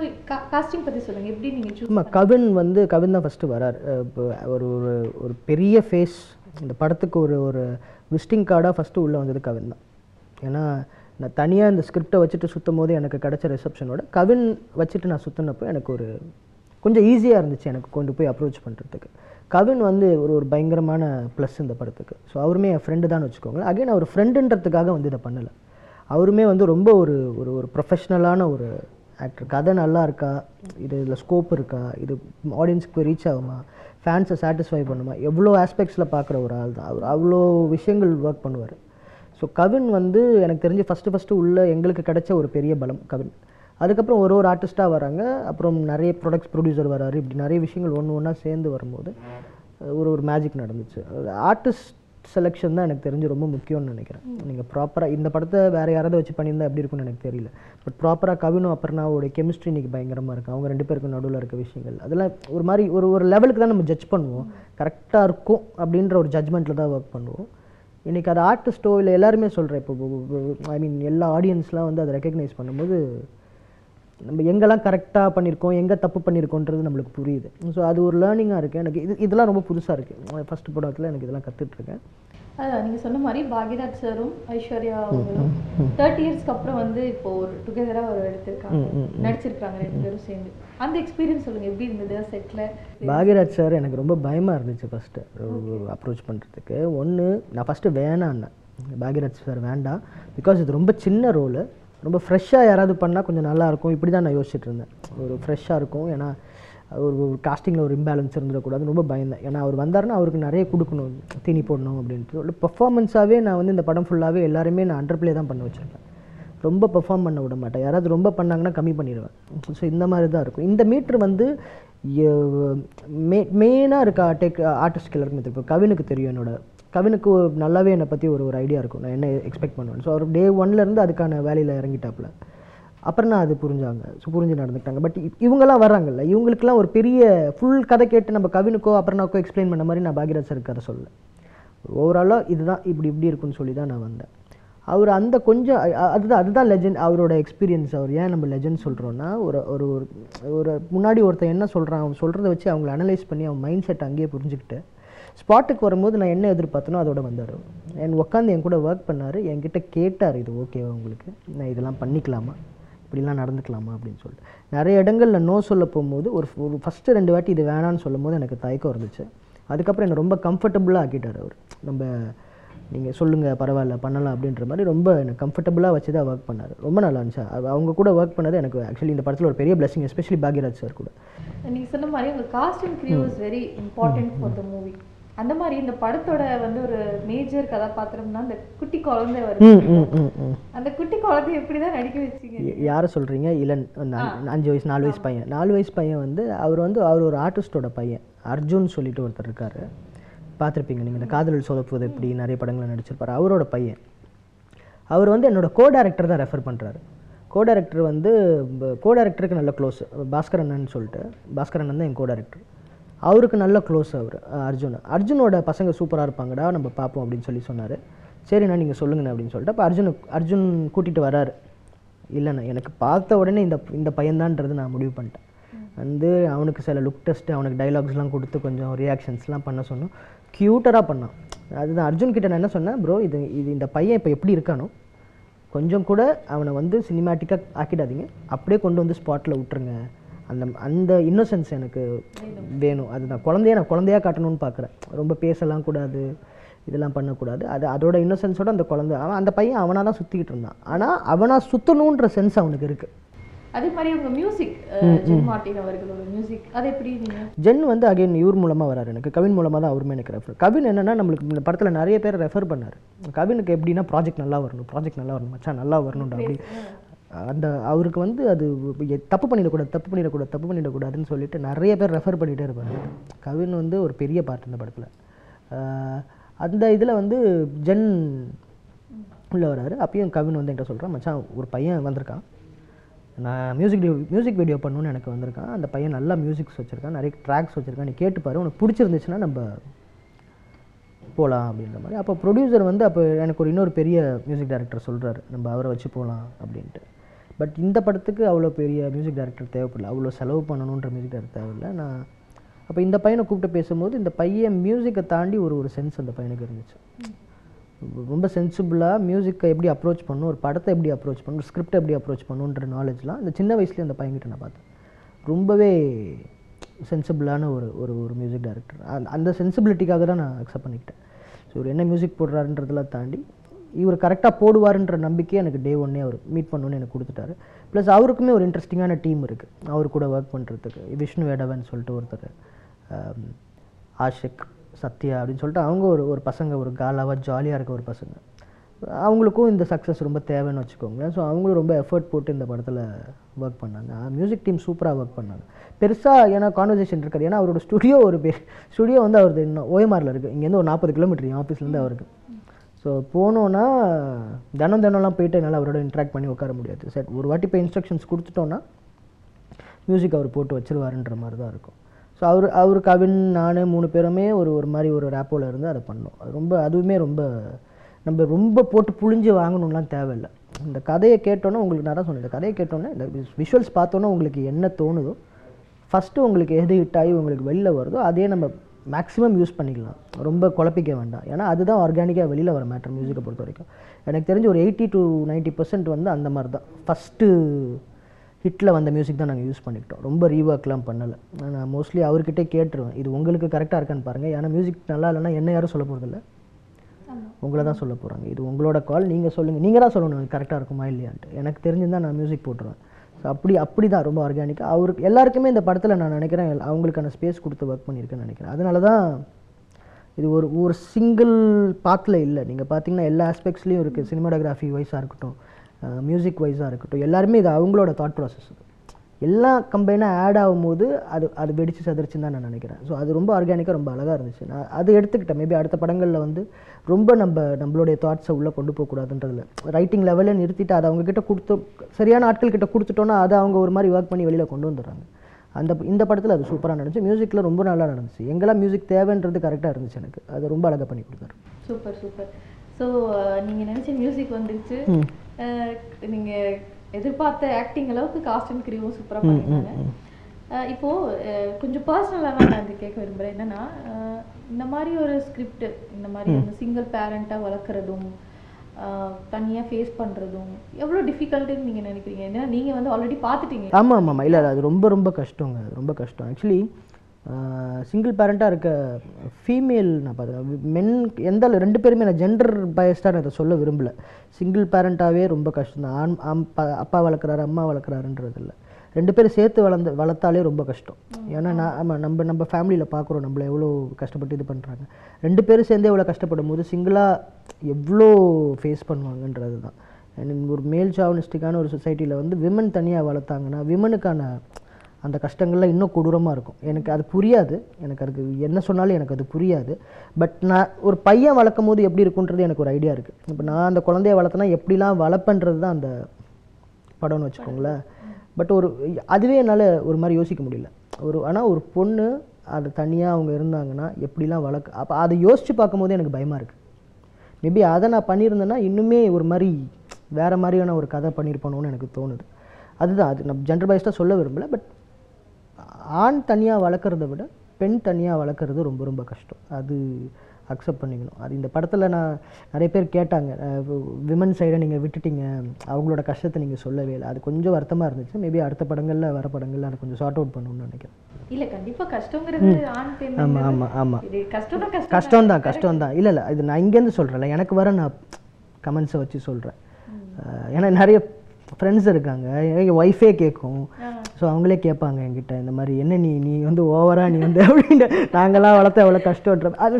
காஸ்டிங் பத்தி சொல்லுங்க. எப்படி நீங்க சூஸ் ஆமாம் கவின் வந்து கவின் தான் ஃபஸ்ட்டு வரார். ஒரு ஒரு பெரிய ஃபேஸ் இந்த படத்துக்கு ஒரு ஒரு விசிட்டிங் கார்டாக ஃபஸ்ட்டு உள்ளே வந்தது கவின் தான். ஏன்னா நான் தனியாக இந்த ஸ்கிரிப்டை வச்சுட்டு சுற்றும் போது எனக்கு கிடைச்ச ரிசப்ஷனோட கவின் வச்சுட்டு நான் சுற்றினப்போ எனக்கு ஒரு கொஞ்சம் ஈஸியாக இருந்துச்சு எனக்கு கொண்டு போய் அப்ரோச் பண்ணுறதுக்கு கவின் வந்து ஒரு ஒரு பயங்கரமான ப்ளஸ் இந்த படத்துக்கு. ஸோ அவருமே என் ஃப்ரெண்டு தான் வச்சுக்கோங்களேன். அகைன் அவர் ஃப்ரெண்டுன்றதுக்காக வந்து இதை பண்ணலை. அவருமே வந்து ரொம்ப ஒரு ஒரு ஒரு ப்ரொஃபஷ்னலான ஒரு ஆக்டர் கதை நல்லா இருக்கா? இது இதில் ஸ்கோப் இருக்கா? இது ஆடியன்ஸுக்கு ரீச் ஆகுமா? ஃபேன்ஸை சாட்டிஸ்ஃபை பண்ணுமா? எவ்வளோ ஆஸ்பெக்ட்ஸில் பார்க்குற ஒரு ஆள் தான். அவர் அவ்வளோ விஷயங்கள் ஒர்க் பண்ணுவார். ஸோ கவின் வந்து எனக்கு தெரிஞ்சு ஃபஸ்ட்டு ஃபஸ்ட்டு உள்ள எங்களுக்கு கிடைச்ச ஒரு பெரிய பலம் கவின். அதுக்கப்புறம் ஒரு ஒரு ஆர்டிஸ்ட்டாக வராங்க. அப்புறம் நிறைய ப்ரொடக்ட்ஸ் ப்ரொடியூசர் வராரு. இப்படி நிறைய விஷயங்கள் ஒன்று ஒன்றா சேர்ந்து வரும்போது ஒரு ஒரு மேஜிக் நடந்துச்சு. ஆர்டிஸ்ட் செலெக்ஷன் தான் எனக்கு தெரிஞ்சு ரொம்ப முக்கியம்னு நினைக்கிறேன். நீங்கள் ப்ராப்பராக இந்த படத்தை வேறு யாராவது வச்சு பண்ணியிருந்தா எப்படி இருக்கும்னு எனக்கு தெரியல. பட் ப்ராப்பராக கவினும் அப்புறனாவோட கெமிஸ்ட்ரி இன்னைக்கு பயங்கரமாக இருக்குது அவங்க ரெண்டு பேருக்கும் நடுவில் இருக்க விஷயங்கள். அதெல்லாம் ஒரு மாதிரி ஒரு ஒரு லெவலுக்கு தான் நம்ம ஜட்ஜ் பண்ணுவோம். கரெக்டாக இருக்கும் அப்படின்ற ஒரு ஜட்ஜ்மெண்ட்டில் தான் ஒர்க் பண்ணுவோம். இன்றைக்கி அது ஆர்டிஸ்ட்டோ இல்லை எல்லாருமே சொல்கிறேன் இப்போ ஐ மீன் எல்லா ஆடியன்ஸ்லாம் வந்து அதை ரெக்கக்னைஸ் பண்ணும்போது நம்ம எங்கெல்லாம் கரெக்டாக பண்ணியிருக்கோம் எங்கே தப்பு பண்ணியிருக்கோன்றது நம்மளுக்கு புரியுது. ஸோ அது ஒரு லேர்னிங்காக இருக்குது எனக்கு இது இதெல்லாம் ரொம்ப புதுசாக இருக்குது ஃபஸ்ட் படத்தில் எனக்கு இதெல்லாம் கற்றுட்ருக்கேன் அதான் நீங்க சொன்ன மாதிரி பாக்யராஜ் சாரும் ஐஸ்வர்யா அவங்களும் தேர்ட்டி இயர்ஸ்க்கு அப்புறம் வந்து இப்போ ஒரு டுகெதரா ஒரு எடுத்திருக்காங்க. நடிச்சிருக்காங்க ரெண்டு பேரும் சேர்ந்து. அந்த எக்ஸ்பீரியன்ஸ் சொல்லுங்க. எப்படி இருந்தது? செட்ல பாக்யராஜ் சார் எனக்கு ரொம்ப பயமாக இருந்துச்சு ஃபஸ்ட்டு அப்ரோச் பண்ணுறதுக்கு ஒன்று நான் ஃபஸ்ட்டு வேணான்னேன் பாக்யராஜ் சார் வேண்டாம். பிகாஸ் இது ரொம்ப சின்ன ரோலு ரொம்ப ஃப்ரெஷ்ஷாக யாராவது பண்ணால் கொஞ்சம் நல்லா இருக்கும் இப்படி தான் நான் யோசிச்சுட்டு இருந்தேன் ஒரு ஃப்ரெஷ்ஷாக இருக்கும். ஏன்னா ஒரு ஒரு காஸ்டிங்கில் ஒரு இம்பேலன்ஸ் இருந்துடக்கூடாது. ரொம்ப பயந்தேன். ஏன்னா அவர் வந்தாருன்னா அவருக்கு நிறைய கொடுக்கணும். தீனி போடணும் அப்படின்ட்டு. ஒரு பர்ஃபார்மன்ஸாகவே நான் வந்து இந்த படம் ஃபுல்லாகவே எல்லாருமே நான் அண்டர் ப்ளே தான் பண்ண வச்சுருப்பேன் ரொம்ப பெர்ஃபார்ம் பண்ண விட மாட்டேன். யாராவது ரொம்ப பண்ணாங்கன்னா கம்மி பண்ணிடுவேன். ஸோ இந்த மாதிரி தான் இருக்கும். இந்த மீட்ரு வந்து மெயினாக இருக்க டெக் ஆர்டிஸ்ட் எல்லாருக்குமே தெரியும் இப்போ கவினுக்கு தெரியும் என்னோட கவினுக்கு ஒரு நல்லாவே என்னை பற்றி ஒரு ஒரு ஐடியா இருக்கும். நான் என்ன எக்ஸ்பெக்ட் பண்ணுவேன் ஸோ அவர் டே ஒன்லேருந்து அதுக்கான வேலையில் இறங்கிட்டாப்புல. அப்புறம் நான் அது புரிஞ்சாங்க. ஸோ புரிஞ்சு நடந்துக்கிட்டாங்க. பட் இவங்கெல்லாம் வர்றாங்கல்ல. இவங்களுக்குலாம் ஒரு பெரிய ஃபுல் கதை கேட்டு நம்ம கவினுக்கோ அப்புறம்னாக்கோ எக்ஸ்பிளைன் பண்ண மாதிரி நான் பாக்யராஜ் சார் கதை சொல்லல. ஓவராலாக இதுதான் இப்படி இப்படி இருக்குன்னு சொல்லி தான் நான் வந்தேன். அவர் அந்த கொஞ்சம் அதுதான் அதுதான் லெஜெண்ட் அவரோட எக்ஸ்பீரியன்ஸ் அவர் ஏன் நம்ம லெஜெண்ட் சொல்கிறோன்னா ஒரு ஒரு ஒரு ஒரு முன்னாடி ஒருத்தன் என்ன சொல்கிறான் அவன் சொல்கிறத வச்சு அவங்கள அனலைஸ் பண்ணி அவன் மைண்ட் செட் அங்கேயே புரிஞ்சுக்கிட்டு ஸ்பாட்டுக்கு வரும்போது நான் என்ன எதிர்பார்த்தனோ அதோட வந்தார். என் உட்காந்து என் கூட ஒர்க் பண்ணார். என்கிட்ட கேட்டார் இது ஓகேவா உங்களுக்கு? நான் இதெல்லாம் பண்ணிக்கலாமா? இப்படிலாம் நடந்துக்கலாமா? அப்படின்னு சொல்லிட்டு. நிறைய இடங்களில் நோ சொல்ல போகும்போது ஒரு ஒரு ஃபஸ்ட்டு ரெண்டு வாட்டி இது வேணான்னு சொல்லும் போது எனக்கு தயக்கம் இருந்துச்சு. அதுக்கப்புறம் என்னை ரொம்ப கம்ஃபர்டபுளாக ஆக்கிட்டார் அவர். நம்ம நீங்கள் சொல்லுங்கள் பரவாயில்ல பண்ணலாம் அப்படின்ற மாதிரி ரொம்ப எனக்கு கம்ஃபர்டபுளாக வச்சு தான் ஒர்க் பண்ணார். ரொம்ப நல்லா இருந்துச்சு. அவங்க கூட ஒர்க் பண்ணது எனக்கு ஆக்சுவலி இந்த படத்தில் ஒரு பெரிய பிளஸிங் எஸ்பெஷலி பாக்யராஜ் சார் கூட. நீங்கள் சொன்ன மாதிரி உங்கள் costume கிரியோ is very important for the movie அந்த மாதிரி இந்த படத்தோட வந்து ஒரு மேஜர் கதாபாத்திரம்னா அந்த குட்டி குழந்தை வருது. அந்த குட்டி குழந்தைய எப்படிதான் நடிக்க வச்சீங்க? யாரை சொல்கிறீங்க இளன் அஞ்சு- வயசு நாலு வயசு பையன். நாலு வயசு பையன் வந்து அவர் வந்து அவர் ஒரு ஆர்டிஸ்டோட பையன். அர்ஜுன் சொல்லிட்டு ஒருத்தர் இருக்கார். பார்த்துருப்பீங்க நீங்கள் இந்த காதல் சொதப்புவது எப்படி நிறைய படங்களில் நடிச்சிருப்பாரு. அவரோட பையன். அவர் வந்து என்னோட கோ டைரக்டர் தான் ரெஃபர் பண்ணுறாரு கோ டைரக்டர் வந்து கோ டைரக்டருக்கு நல்ல க்ளோஸ் பாஸ்கர் அண்ணன் சொல்லிட்டு பாஸ்கர் அண்ணன் தான் என் கோ டைரக்டர் அவருக்கு நல்ல க்ளோஸ் அவர் அர்ஜுன். அர்ஜுனோட பசங்க சூப்பராக இருப்பாங்கடா நம்ம பார்ப்போம் அப்படின்னு சொல்லி சொன்னார். சரிண்ணா நீங்கள் சொல்லுங்கண்ணா அப்படின்னு சொல்லிட்டு அப்போ அர்ஜுன் அர்ஜுன் கூட்டிகிட்டு வராரு. இல்லைண்ணா எனக்கு பார்த்த உடனே இந்த இந்த பையன்தான்றது நான் முடிவு பண்ணிட்டேன். வந்து அவனுக்கு சில லுக் டெஸ்ட்டு அவனுக்கு டைலாக்ஸ்லாம் கொடுத்து கொஞ்சம் ரியாக்ஷன்ஸ்லாம் பண்ண சொன்னோம். க்யூட்டராக பண்ணான். அதுதான் அர்ஜுன் கிட்ட நான் என்ன சொன்னேன் ப்ரோ இது இது இந்த பையன் இப்போ எப்படி இருக்கானோ கொஞ்சம் கூட அவனை வந்து சினிமேட்டிக்காக ஆக்கிடாதீங்க. அப்படியே கொண்டு வந்து ஸ்பாட்டில் விட்டுருங்க. அந்த அந்த இன்னோசென்ஸ் எனக்கு வேணும். அதுதான். குழந்தைய நான் குழந்தையா காட்டணும்னு பார்க்குறேன். ரொம்ப பேசலாம் கூடாது இதெல்லாம் பண்ணக்கூடாது. அது அதோட இன்னோசென்ஸோட அந்த குழந்தை அவன் அந்த பையன் அவனாக தான் சுற்றிக்கிட்டு இருந்தான். ஆனால் அவனாக சுற்றணுன்ற சென்ஸ் அவனுக்கு இருக்குது அதே மாதிரி உங்க மியூசிக் ஜென் மார்ட்டின் அவர்களோட மியூசிக் அது எப்படி நீங்க? ஜென் வந்து அகைன் இவர் மூலமாக வராரு எனக்கு. கவின் மூலமாக தான் அவருமே எனக்கு ரெஃபர் கவின் என்னன்னா நம்மளுக்கு இந்த படத்தில் நிறைய பேர் ரெஃபர் பண்ணார். கவினுக்கு எப்படின்னா ப்ராஜெக்ட் நல்லா வரணும் ப்ராஜெக்ட் நல்லா வரணும் மச்சான் நல்லா வரணும்டா அப்படி. அந்த அவருக்கு வந்து அது தப்பு பண்ணிடக்கூடாது தப்பு பண்ணிடக்கூடாது தப்பு பண்ணிடக்கூடாதுன்னு சொல்லிட்டு நிறைய பேர் ரெஃபர் பண்ணிகிட்டே இருப்பார். கவின் வந்து ஒரு பெரிய பார்ட் இந்த படத்தில். அந்த இதில் வந்து ஜென் உள்ளே வராரு. அப்பயும் கவின் வந்து என்கிட்ட சொல்கிறான் மச்சான் ஒரு பையன் வந்திருக்கான். நான் மியூசிக் மியூசிக் வீடியோ பண்ணணும்னு எனக்கு வந்திருக்கான். அந்த பையன் நல்லா மியூசிக்ஸ் வச்சுருக்கான். நிறைய ட்ராக்ஸ் வச்சுருக்கான். நீ கேட்டுப்பாரு உனக்கு பிடிச்சிருந்துச்சுன்னா நம்ம போகலாம் அப்படின்ற மாதிரி. அப்போ ப்ரொடியூசர் வந்து அப்போ எனக்கு ஒரு இன்னொரு பெரிய மியூசிக் டைரக்டர் சொல்கிறாரு நம்ம அவரை வச்சு போகலாம் அப்படின்ட்டு. பட் இந்த படத்துக்கு அவ்வளோ பெரிய மியூசிக் டைரக்டர் தேவைப்படல. அவ்வளோ செலவு பண்ணணுன்ற மியூசிக் டைரக்டர் தேவையில்லை. நான் அப்போ இந்த பையனை கூப்பிட்டு பேசும்போது இந்த பையன் மியூசிக்கை தாண்டி ஒரு ஒரு சென்ஸ் அந்த பையனுக்கு இருந்துச்சு. ரொம்ப சென்சிபிளாக மியூசிக்கை எப்படி அப்ரோச் பண்ணணும் ஒரு படத்தை எப்படி அப்ரோச் பண்ணணும் ஸ்கிரிப்டை எப்படி அப்ரோச் பண்ணணுன்ற நாலேஜ்லாம் இந்த சின்ன வயசுலேயே அந்த பையன்கிட்ட நான் பார்த்தேன். ரொம்பவே சென்சிபிளான ஒரு ஒரு ஒரு மியூசிக் டைரக்டர் அந்த சென்சிபிலிட்டிக்காக தான் நான் அக்செப்ட் பண்ணிக்கிட்டேன். ஸோ இவர் என்ன மியூசிக் போடுறாருன்றதெல்லாம் தாண்டி இவர் கரெக்டாக போடுவாருன்ற நம்பிக்கையை எனக்கு டே ஒன்னே அவர் மீட் பண்ணணும்னு எனக்கு கொடுத்துட்டாரு. ப்ளஸ் அவருக்குமே ஒரு இன்ட்ரெஸ்டிங்கான டீம் இருக்குது அவர் கூட ஒர்க் பண்ணுறதுக்கு விஷ்ணு வேடவன் சொல்லிட்டு ஒருத்தர் ஆஷிக் சத்யா அப்படின்னு சொல்லிட்டு அவங்க ஒரு ஒரு பசங்க ஒரு காலாவாக ஜாலியாக இருக்க ஒரு பசங்க. அவங்களுக்கும் இந்த சக்ஸஸ் ரொம்ப தேவைன்னு வச்சுக்கோங்களேன். ஸோ அவங்களும் ரொம்ப எஃபர்ட் போட்டு இந்த படத்தில் ஒர்க் பண்ணாங்க. மியூசிக் டீம் சூப்பராக ஒர்க் பண்ணாங்க. பெருசாக ஏன்னா கான்வர்சேஷன் இருக்காது. ஏன்னா அவரோட ஸ்டுடியோ ஒரு பேர் ஸ்டுடியோ வந்து அவரது இன்னும் ஓஎம்ஆரில் இருக்குது இங்கேருந்து ஒரு நாற்பது கிலோமீட்டர் என் ஆஃபீஸ்லேருந்து அவருக்கு. ஸோ போனோன்னா தினம் தினம்லாம் போயிட்டு என்னால் அவரோட இன்ட்ராக்ட் பண்ணி உட்கார முடியாது. சரி ஒரு வாட்டி இப்போ இன்ஸ்ட்ரக்ஷன்ஸ் கொடுத்துட்டோன்னா மியூசிக் அவர் போட்டு வச்சிருவாருன்ற மாதிரி தான் இருக்கும். ஸோ அவர் அவர் கவின் நான் மூணு பேருமே ஒரு ஒரு மாதிரி ஒரு ரேப்போவில் இருந்து அதை பண்ணோம். அது ரொம்ப அதுவுமே ரொம்ப நம்ம ரொம்ப போட்டு புழிஞ்சு வாங்கணும்லாம் தேவையில்லை. இந்த கதையை கேட்டோன்னே உங்களுக்கு நான் தான் சொன்னேன் இந்த கதையை கேட்டோன்னே இந்த விஷுவல்ஸ் பார்த்தோன்னே உங்களுக்கு என்ன தோணுதோ ஃபஸ்ட்டு உங்களுக்கு எது ஹிட் ஆகி உங்களுக்கு வெளில வருதோ அதே நம்ம மேக்ஸிமம் யூஸ் பண்ணிக்கலாம். ரொம்ப குழப்பிக்க வேண்டாம். ஏன்னா அதுதான் ஆர்கானிக்காக வெளியில் வர மேட்டர் மியூசிக்கை பொறுத்த வரைக்கும். எனக்கு தெரிஞ்சு ஒரு எயிட்டி டு 90% பர்சன்ட் வந்து அந்த மாதிரி தான் ஃபஸ்ட்டு ஹிட்டில் வந்த மியூசிக் தான் நாங்கள் யூஸ் பண்ணிக்கிட்டோம். ரொம்ப ரீஒர்க்லாம் பண்ணலை. நான் மோஸ்ட்லி அவர்கிட்டே கேட்டுருவேன். இது உங்களுக்கு கரெக்டாக இருக்கான்னு பாருங்கள் ஏன்னா மியூசிக் நல்லா இல்லைன்னா என்ன யாரும் சொல்ல போகிறதில்ல உங்களை தான் சொல்ல போகிறாங்க இது உங்களோட கால் நீங்கள் சொல்லுங்கள் நீங்கள் தான் சொல்லணும் கரெக்டாக இருக்குமா இல்லையான்ட்டு. எனக்கு தெரிஞ்சிருந்தா நான் மியூசிக் போட்டுருவேன். அப்படி அப்படி தான் ரொம்ப ஆர்கானிக்காக அவருக்கு எல்லாருக்குமே இந்த படத்தில் நான் நினைக்கிறேன் அவங்களுக்கான ஸ்பேஸ் கொடுத்து ஒர்க் பண்ணியிருக்கேன்னு நினைக்கிறேன். அதனால தான் இது ஒரு ஒரு சிங்கிள் பாத்தில் இல்லை. நீங்கள் பார்த்தீங்கன்னா எல்லா ஆஸ்பெக்ட்ஸ்லேயும் இருக்குது சினிமாடோகிராஃபி வைஸாக இருக்கட்டும் மியூசிக் வைஸாக இருக்கட்டும் எல்லாருமே இது அவங்களோட தாட் ப்ராசஸ் எல்லாம் கம்பைனாக ஆட் ஆகும்போது அது அது வெடிச்சு சதுரிச்சுன்னு தான் நான் நினைக்கிறேன். ஸோ அது ரொம்ப ஆர்கானிக்காக ரொம்ப அழகாக இருந்துச்சு. நான் அது எடுத்துக்கிட்டேன். மேபி அடுத்த படங்களில் வந்து ரொம்ப நம்ம நம்மளுடைய தாட்ஸை உள்ளே கொண்டு போகக்கூடாதுன்றதுல ரைட்டிங் லெவலில் நிறுத்திட்டு அதை அவங்க கிட்ட கொடுத்து சரியான ஆட்கள் கிட்ட கொடுத்துட்டோன்னா அதை அவங்க ஒரு மாதிரி ஒர்க் பண்ணி வெளியில் கொண்டு வந்துடுறாங்க. அந்த இந்த படத்தில் அது சூப்பராக நடந்துச்சு. மியூசிக்கில் ரொம்ப நல்லா நடந்துச்சு. எங்கெல்லாம் மியூசிக் தேவைன்றது கரெக்டாக இருந்துச்சு எனக்கு. அது ரொம்ப அழகாக பண்ணி கொடுத்தாரு. சூப்பர் சூப்பர் ஸோ நீங்க நினைச்ச மியூசிக் வந்துருச்சு. அஹ், நீங்க எதிர்பார்த்த ஆக்டிங் அளவுக்கு காஸ்ட் அண்ட் கிரிவும் சூப்பரா பண்ணிருக்காங்க அஹ், இப்போ அஹ், கொஞ்சம் பர்சனலாக நான் இது கேட்க விரும்புறேன். என்னன்னா இந்த மாதிரி ஒரு ஸ்கிரிப்ட் இந்த மாதிரி வந்து சிங்கிள் பேரண்டா வளர்க்குறதும் தனியா ஃபேஸ் பண்றதும் எவ்வளவு டிஃபிகல்ட்டுன்னு நீங்க நினைக்கிறீங்க? ஏன்னா நீங்க வந்து ஆல்ரெடி பார்த்துட்டீங்க. ஆமாம் ஆமாம் இல்லை அது ரொம்ப ரொம்ப கஷ்டங்க. ரொம்ப கஷ்டம். ஆக்சுவலி சிங்கிள் பேரண்ட்டாக இருக்க ஃபீமேல் நான் பார்த்தேன் மென் எந்த ரெண்டு பேருமே நான் ஜெண்டர் பயஸ்டாக நான் இதை சொல்ல விரும்பலை. சிங்கிள் பேரண்ட்டாகவே ரொம்ப கஷ்டம் தான் ஆண் ஆம் அப்பா வளர்க்குறாரு அம்மா வளர்க்குறாருன்றது இல்லை. ரெண்டு பேரும் சேர்த்து வளர்ந்து வளர்த்தாலே ரொம்ப கஷ்டம். ஏன்னா நான் ஆமாம் நம்ம நம்ம ஃபேமிலியில் பார்க்குறோம் நம்மளை எவ்வளோ கஷ்டப்பட்டு இது பண்ணுறாங்க ரெண்டு பேரும் சேர்ந்தே எவ்வளோ கஷ்டப்படும் போது சிங்கிளாக எவ்வளோ ஃபேஸ் பண்ணுவாங்கன்றது தான் ஒரு மேல் சாவனிஸ்டிக்கான ஒரு சொசைட்டியில் வந்து விமன் தனியாக வளர்த்தாங்கன்னா விமனுக்கான அந்த கஷ்டங்கள்லாம் இன்னும் கொடூரமாக இருக்கும். எனக்கு அது புரியாது. எனக்கு அதுக்கு என்ன சொன்னாலும் எனக்கு அது புரியாது. பட் நான் ஒரு பையன் வளர்க்கும் போது எப்படி இருக்குன்றது எனக்கு ஒரு ஐடியா இருக்குது இப்போ நான் அந்த குழந்தைய வளர்த்தனா எப்படிலாம் வளர்ப்பன்றது தான் அந்த படம்னு வச்சுக்கோங்களேன். பட் ஒரு அதுவே என்னால் ஒரு மாதிரி யோசிக்க முடியல. ஒரு ஆனால் ஒரு பொண்ணு அது தனியாக அவங்க இருந்தாங்கன்னா எப்படிலாம் வளர்க்க அப்போ அதை யோசித்து பார்க்கும்போது எனக்கு பயமாக இருக்குது மேபி அதை நான் பண்ணியிருந்தேன்னா இன்னுமே ஒரு மாதிரி வேறு மாதிரியான ஒரு கதை பண்ணியிருப்பானோன்னு எனக்கு தோணுது. அதுதான் அது நான் ஜென்டர் பைஸ்டாக சொல்ல விரும்பலை பட் ஆண் தனியாக வளர்க்குறத விட பெண் தனியாக வளர்க்குறது ரொம்ப ரொம்ப கஷ்டம். அது அக்செப்ட் பண்ணிக்கணும். அது இந்த படத்தில் நான் நிறைய பேர் கேட்டாங்க. விமன் சைடை நீங்கள் விட்டுட்டீங்க. அவங்களோட கஷ்டத்தை நீங்கள் சொல்லவே இல்லை. அது கொஞ்சம் வருத்தமாக இருந்துச்சு. மேபி அடுத்த படங்களில் வர படங்களில் அதை கொஞ்சம் சார்ட் அவுட் பண்ணணும்னு நினைக்கிறேன். இல்ல கண்டிப்பா கஷ்டங்கிறது ஆமாம் ஆமாம் ஆமாம் கஷ்டம் கஷ்டம் தான் கஷ்டம் தான். இல்லை இல்லை. இது நான் இங்கேருந்து சொல்கிறேன்ல எனக்கு வர நான் கமெண்ட்ஸை வச்சு சொல்கிறேன் ஏன்னா நிறைய ஃப்ரெண்ட்ஸ் இருக்காங்க. எங்கள் ஒய்ஃபே கேட்கும் ஸோ அவங்களே கேட்பாங்க என்கிட்ட இந்த மாதிரி என்ன நீ நீ வந்து ஓவராக நீ வந்து அப்படின்ட்டு. நாங்களாம் வளர்த்த எவ்வளோ கஷ்டன்ற அது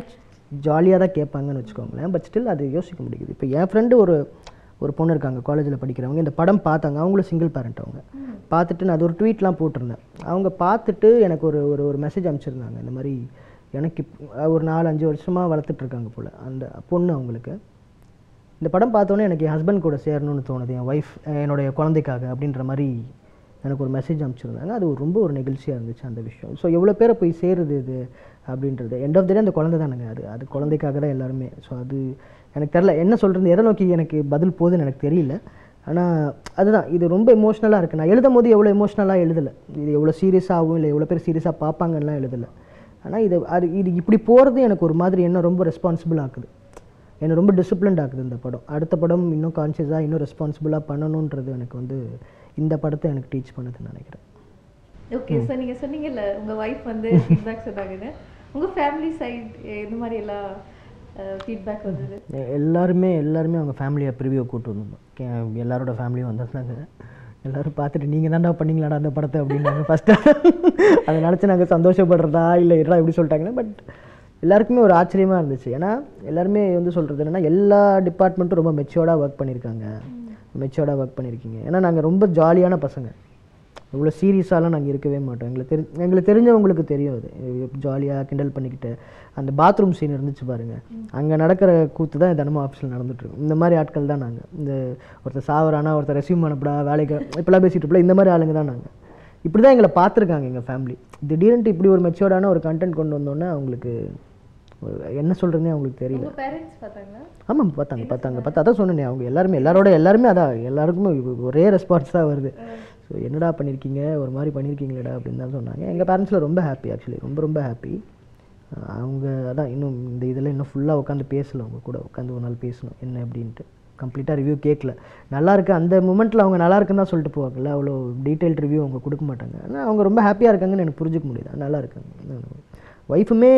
ஜாலியாக தான் கேட்பாங்கன்னு வச்சுக்கோங்களேன். பட் ஸ்டில் அது யோசிக்க முடியுது. இப்போ என் ஃப்ரெண்டு ஒரு ஒரு பொண்ணு இருக்காங்க காலேஜில் படிக்கிறவங்க. இந்த படம் பார்த்தாங்க. அவங்களும் சிங்கிள் பேரண்ட் அவங்க. பார்த்துட்டு நான் அது ஒரு ட்வீட்லாம் போட்டிருந்தேன். அவங்க பார்த்துட்டு எனக்கு ஒரு ஒரு ஒரு மெசேஜ் அனுப்பிச்சிருந்தாங்க. இந்த மாதிரி எனக்கு ஒரு நாலு அஞ்சு வருஷமாக வளர்த்துட்டு இருக்காங்க போல். அந்த பொண்ணு அவங்களுக்கு. இந்த படம் பார்த்தோன்னே எனக்கு என் ஹஸ்பண்ட் கூட சேரணும்னு தோணுது என் ஒய்ஃப் என்னுடைய குழந்தைக்காக அப்படின்ற மாதிரி எனக்கு ஒரு மெசேஜ் அனுப்பிச்சிருந்தாங்க. அது ஒரு ரொம்ப ஒரு நிகழ்ச்சியாக இருந்துச்சு அந்த விஷயம். ஸோ எவ்வளோ பேரை போய் சேருது இது அப்படின்றது. எண்ட் ஆஃப் த டே அந்த குழந்தை தானுங்க அது. அது குழந்தைக்காக தான் எல்லாருமே. ஸோ அது எனக்கு தெரில என்ன சொல்கிறது எதை நோக்கி எனக்கு பதில் போகுதுன்னு எனக்கு தெரியல. ஆனால் அதுதான். இது ரொம்ப எமோஷ்னலாக இருக்குது நான் எழுதும் போது எவ்வளோ எமோஷ்னலாக எழுதலை. இது எவ்வளோ சீரியஸாக ஆகும்? இல்லை எவ்வளோ பேர் சீரியஸாக பார்ப்பாங்கலாம் எழுதலை. ஆனால் இது அது இது இப்படி போகிறது எனக்கு ஒரு மாதிரி என்ன ரொம்ப ரெஸ்பான்சிபிள் ஆக்குது. என்னை ரொம்ப டிசிப்ளின்ட் ஆக்குது இந்த படம். அடுத்த படம் இன்னும் கான்ஷியஸாக இன்னும் ரெஸ்பான்சிபிளாக பண்ணணுன்றது எனக்கு வந்து இந்த படத்தை எனக்கு டீச் பண்ணுதுன்னு நினைக்கிறேன். ஓகே சார் நீங்க சொன்னீங்கல்ல உங்க வைஃப் வந்து ஃபீட்பேக் சொன்னாங்கன்னு. உங்க ஃபேமிலி சைடு இந்த மாதிரி எல்லாம் ஃபீட்பேக் வந்தது? எல்லாருமே எல்லாருமே அவங்க ஃபேமிலியை ப்ரிவியூ கூட்டு வந்திருந்தோம் கே- எல்லாரோட ஃபேமிலியும் வந்திருந்தாங்க. எல்லாரும் பார்த்துட்டு நீங்கள் தான்டா பண்ணீங்களாடா அந்த படத்தை? அப்படின்னாங்க ஃபஸ்ட்டு அதை நினச்சி நாங்கள் சந்தோஷப்படுறதா இல்லை இதெல்லாம் எப்படி சொல்லிட்டாங்கன்னா? பட் எல்லாருக்குமே ஒரு ஆச்சரியமாக இருந்துச்சு. ஏன்னா எல்லாருமே வந்து சொல்கிறது என்னென்னா எல்லா டிபார்ட்மெண்ட்டும் ரொம்ப மெச்சோர்டாக ஒர்க் பண்ணியிருக்காங்க மெச்சோர்டாக ஒர்க் பண்ணியிருக்கீங்க ஏன்னா நாங்கள் ரொம்ப ஜாலியான பசங்க. இவ்வளோ சீரியஸாலாம் நாங்கள் இருக்கவே மாட்டோம். எங்களுக்கு தெரி எங்களுக்கு தெரிஞ்சவங்களுக்கு தெரியும் அது. ஜாலியாக கிண்டல் பண்ணிக்கிட்டு அந்த பாத்ரூம் சீன் இருந்துச்சு பாருங்க. அங்கே நடக்கிற கூத்து தான் தினமும் ஆஃபீஸில் நடந்துட்டுருக்கும். இந்த மாதிரி ஆட்கள் தான் நாங்கள் இந்த ஒருத்தர் சாவரானா ஒருத்தர் ரெசியூம் அனுப்புடா வேலைக்கு இப்படிலாம் பேசிட்டு இருப்பல இந்த மாதிரி ஆளுங்க தான் நாங்கள் இப்படி தான் எங்களை பார்த்துருக்காங்க எங்கள் ஃபேமிலி திடீர்னுட்டு இப்படி ஒரு மெச்சோர்டான ஒரு கண்டென்ட் கொண்டு வந்தோன்னே அவங்களுக்கு என்ன சொல்கிறதுனே அவங்களுக்கு தெரியல. ஆமாம் பார்த்தாங்க பார்த்தாங்க. பார்த்தா அதான் சொன்னேனே அவங்க எல்லாருமே எல்லாரோட எல்லாருமே அதான் எல்லாருக்குமே ஒரே ரெஸ்பான்ஸ் தான் வருது. ஸோ என்னடா பண்ணியிருக்கீங்க ஒரு மாதிரி பண்ணியிருக்கீங்களேடா அப்படின்னு தான் சொன்னாங்க. எங்கள் பேரண்ட்ஸில் ரொம்ப ஹாப்பி ஆக்சுவலி ரொம்ப ரொம்ப ஹாப்பி அவங்க அதான் இன்னும் இந்த இதில் இன்னும் ஃபுல்லாக உட்காந்து பேசல. அவங்க கூட உட்காந்து ஒரு நாள் பேசணும் என்ன அப்படின்ட்டு. கம்ப்ளீட்டாக ரிவ்யூ கேட்கல நல்லா இருக்கு அந்த மூமெண்ட்டில் அவங்க நல்லா இருக்குன்னு தான் சொல்லிட்டு போவாங்கல்ல அவ்வளோ டீட்டெயில் ரிவ்யூ அவங்க கொடுக்க மாட்டாங்க. ஆனால் அவங்க ரொம்ப ஹாப்பியாக இருக்காங்கன்னு எனக்கு புரிஞ்சுக்க முடியுது. நல்லா இருக்காங்க. ஒய்ஃபுமே